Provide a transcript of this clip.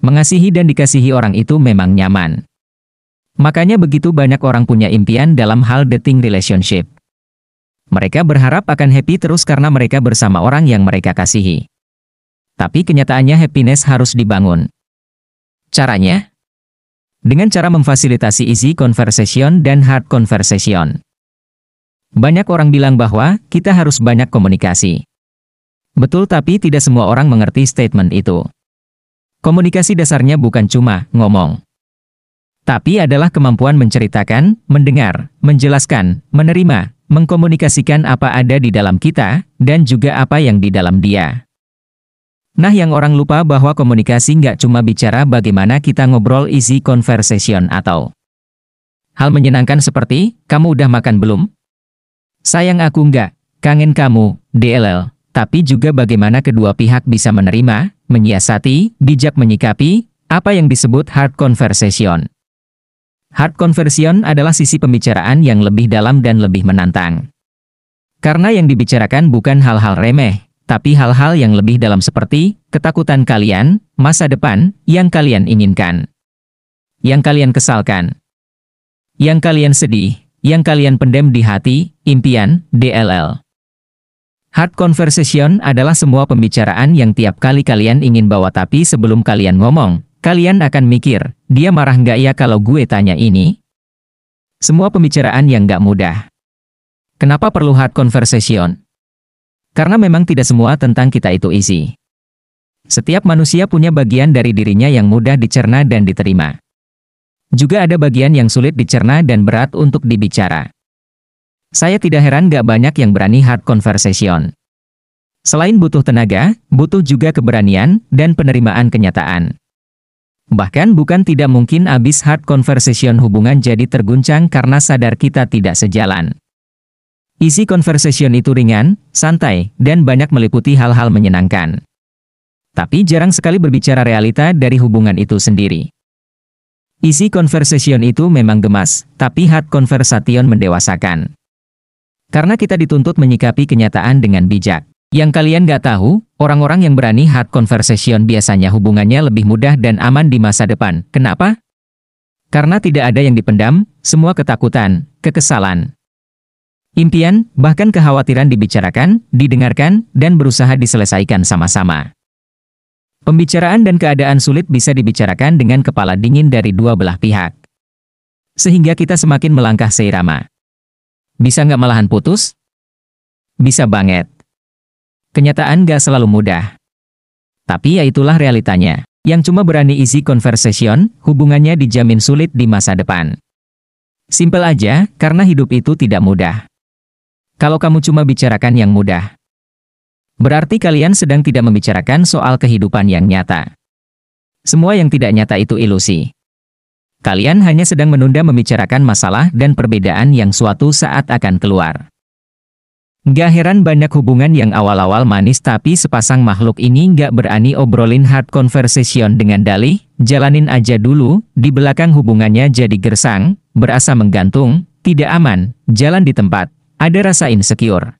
Mengasihi dan dikasihi orang itu memang nyaman. Makanya begitu banyak orang punya impian dalam hal dating relationship. Mereka berharap akan happy terus karena mereka bersama orang yang mereka kasihi. Tapi kenyataannya happiness harus dibangun. Caranya? Dengan cara memfasilitasi easy conversation dan hard conversation. Banyak orang bilang bahwa kita harus banyak komunikasi. Betul tapi tidak semua orang mengerti statement itu. Komunikasi dasarnya bukan cuma ngomong. Tapi adalah kemampuan menceritakan, mendengar, menjelaskan, menerima, mengkomunikasikan apa ada di dalam kita, dan juga apa yang di dalam dia. Nah yang orang lupa bahwa komunikasi nggak cuma bicara bagaimana kita ngobrol easy conversation atau hal menyenangkan seperti, kamu udah makan belum? Sayang aku nggak, kangen kamu, DLL. Tapi juga bagaimana kedua pihak bisa menerima, menyiasati, bijak menyikapi, apa yang disebut hard conversation. Hard conversation adalah sisi pembicaraan yang lebih dalam dan lebih menantang. Karena yang dibicarakan bukan hal-hal remeh, tapi hal-hal yang lebih dalam seperti ketakutan kalian, masa depan yang kalian inginkan, yang kalian kesalkan, yang kalian sedih, yang kalian pendem di hati, impian, DLL. Hard conversation adalah semua pembicaraan yang tiap kali kalian ingin bawa tapi sebelum kalian ngomong, kalian akan mikir, dia marah nggak ya kalau gue tanya ini? Semua pembicaraan yang nggak mudah. Kenapa perlu hard conversation? Karena memang tidak semua tentang kita itu isi. Setiap manusia punya bagian dari dirinya yang mudah dicerna dan diterima. Juga ada bagian yang sulit dicerna dan berat untuk dibicara. Saya tidak heran gak banyak yang berani hard conversation. Selain butuh tenaga, butuh juga keberanian dan penerimaan kenyataan. Bahkan bukan tidak mungkin abis hard conversation hubungan jadi terguncang karena sadar kita tidak sejalan. Isi conversation itu ringan, santai, dan banyak meliputi hal-hal menyenangkan. Tapi jarang sekali berbicara realita dari hubungan itu sendiri. Isi conversation itu memang gemas, tapi hard conversation mendewasakan. Karena kita dituntut menyikapi kenyataan dengan bijak. Yang kalian gak tahu, orang-orang yang berani hard conversation biasanya hubungannya lebih mudah dan aman di masa depan. Kenapa? Karena tidak ada yang dipendam, semua ketakutan, kekesalan, Impian, bahkan kekhawatiran dibicarakan, didengarkan, dan berusaha diselesaikan sama-sama. Pembicaraan dan keadaan sulit bisa dibicarakan dengan kepala dingin dari dua belah pihak. Sehingga kita semakin melangkah seirama. Bisa nggak malahan putus? Bisa banget. Kenyataan nggak selalu mudah. Tapi ya itulah realitanya. Yang cuma berani isi conversation, hubungannya dijamin sulit di masa depan. Simpel aja, karena hidup itu tidak mudah. Kalau kamu cuma bicarakan yang mudah, berarti kalian sedang tidak membicarakan soal kehidupan yang nyata. Semua yang tidak nyata itu ilusi. Kalian hanya sedang menunda membicarakan masalah dan perbedaan yang suatu saat akan keluar. Gak heran banyak hubungan yang awal-awal manis tapi sepasang makhluk ini gak berani obrolin hard conversation dengan dalih, jalanin aja dulu, di belakang hubungannya jadi gersang, berasa menggantung, tidak aman, jalan di tempat, ada rasa insecure.